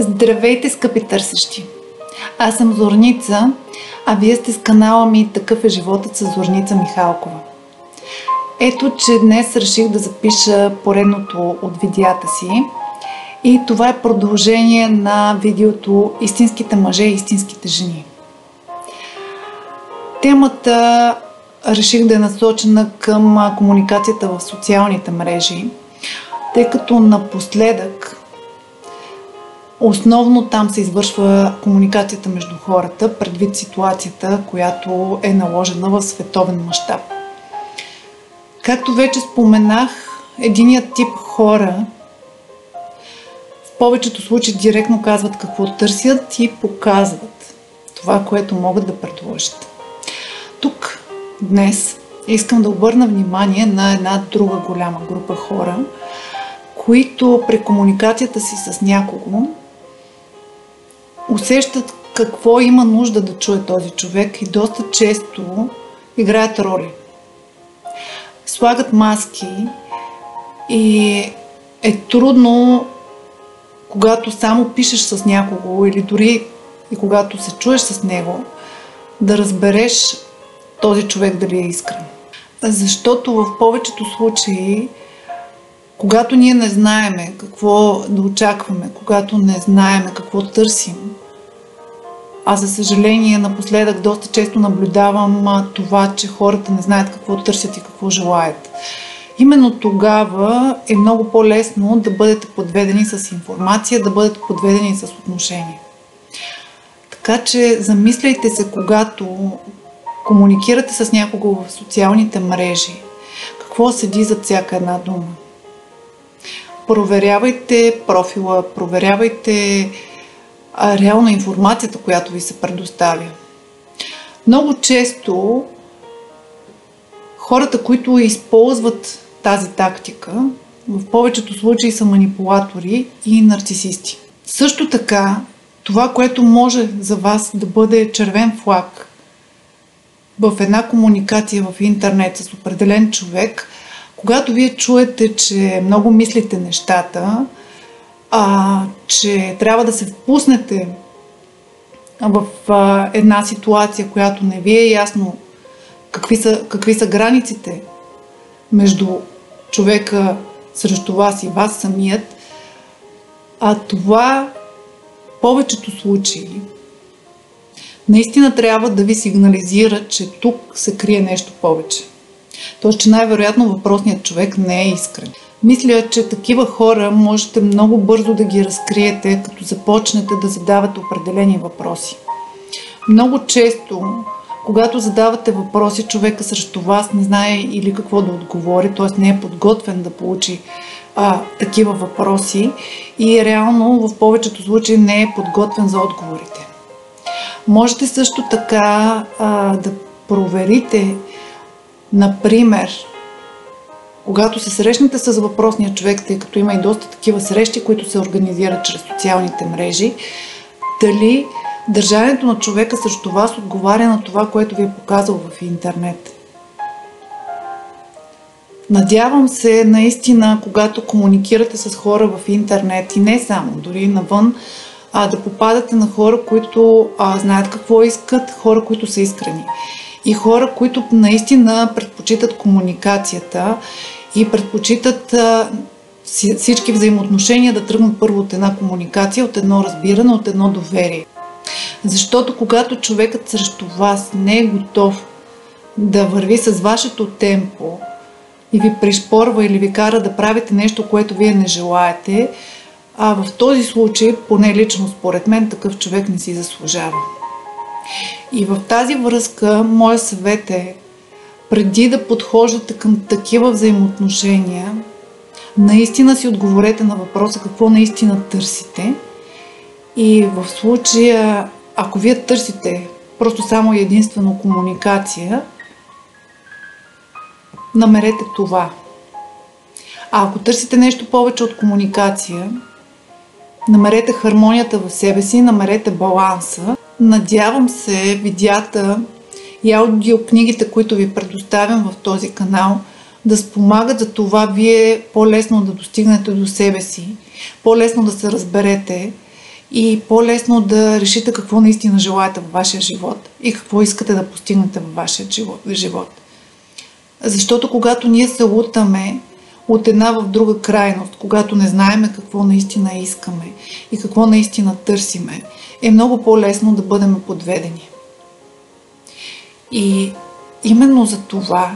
Здравейте, скъпи търсещи! Аз съм Зорница, а вие сте с канала ми Такъв е животът с Зорница Михалкова. Ето, че днес реших да запиша поредното от видеята си и това е продължение на видеото Истинските мъже и истинските жени. Темата реших да е насочена към комуникацията в социалните мрежи, тъй като напоследък Основно там се извършва комуникацията между хората, предвид ситуацията, която е наложена в световен мащаб. Както вече споменах, единият тип хора в повечето случаи директно казват какво търсят и показват това, което могат да предложат. Тук днес искам да обърна внимание на една друга голяма група хора, които при комуникацията си с някого усещат какво има нужда да чуе този човек и доста често играят роли. Слагат маски и е трудно, когато само пишеш с някого или дори и когато се чуеш с него, да разбереш този човек дали е искрен. Защото в повечето случаи, когато ние не знаеме какво да очакваме, когато не знаеме какво търсим, а за съжаление, напоследък доста често наблюдавам това, че хората не знаят какво търсят и какво желаят. Именно тогава е много по-лесно да бъдете подведени с информация, да бъдете подведени с отношение. Така че замисляйте се, когато комуникирате с някого в социалните мрежи, какво седи за всяка една дума. Проверявайте профила, проверявайте а, реална информацията, която ви се предоставя. Много често хората, които използват тази тактика, в повечето случаи са манипулатори и нарцисисти. Също така, това, което може за вас да бъде червен флаг в една комуникация в интернет с определен човек, когато вие чуете, че много мислите нещата, а, че трябва да се впуснете в а, една ситуация, която не ви е ясно какви са, какви са границите между човека срещу вас и вас самият, а това повечето случаи наистина трябва да ви сигнализира, че тук се крие нещо повече. Тоест, че най-вероятно въпросният човек не е искрен. Мисля, че такива хора можете много бързо да ги разкриете, като започнете да задавате определени въпроси. Много често, когато задавате въпроси, човека срещу вас не знае или какво да отговори, т.е. не е подготвен да получи а, такива въпроси и реално в повечето случаи не е подготвен за отговорите. Можете също така а, да проверите, например, когато се срещнете с въпросния човек, тъй като има и доста такива срещи, които се организират чрез социалните мрежи, дали държането на човека срещу вас отговаря на това, което ви е показал в интернет. Надявам се наистина, когато комуникирате с хора в интернет и не само, дори навън, а, да попадате на хора, които а, знаят какво искат, хора, които са искрени. И хора, които наистина предпочитат комуникацията и предпочитат всички взаимоотношения да тръгнат първо от една комуникация, от едно разбиране, от едно доверие. Защото когато човекът срещу вас не е готов да върви с вашето темпо и ви пришпорва или ви кара да правите нещо, което вие не желаете, а в този случай, поне лично според мен, такъв човек не си заслужава. И в тази връзка, моят съвет е преди да подхождате към такива взаимоотношения, наистина си отговорете на въпроса какво наистина търсите. И в случая, ако вие търсите просто само единствено комуникация, намерете това. А ако търсите нещо повече от комуникация, намерете хармонията в себе си, намерете баланса. Надявам се видеята и аудиокнигите, които ви предоставям в този канал, да спомагат за това вие по-лесно да достигнете до себе си, по-лесно да се разберете и по-лесно да решите какво наистина желаете във вашия живот и какво искате да постигнете във вашия живот. Защото когато ние се лутаме от една в друга крайност, когато не знаеме какво наистина искаме и какво наистина търсиме, е много по-лесно да бъдем подведени. И именно за това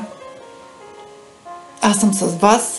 аз съм с вас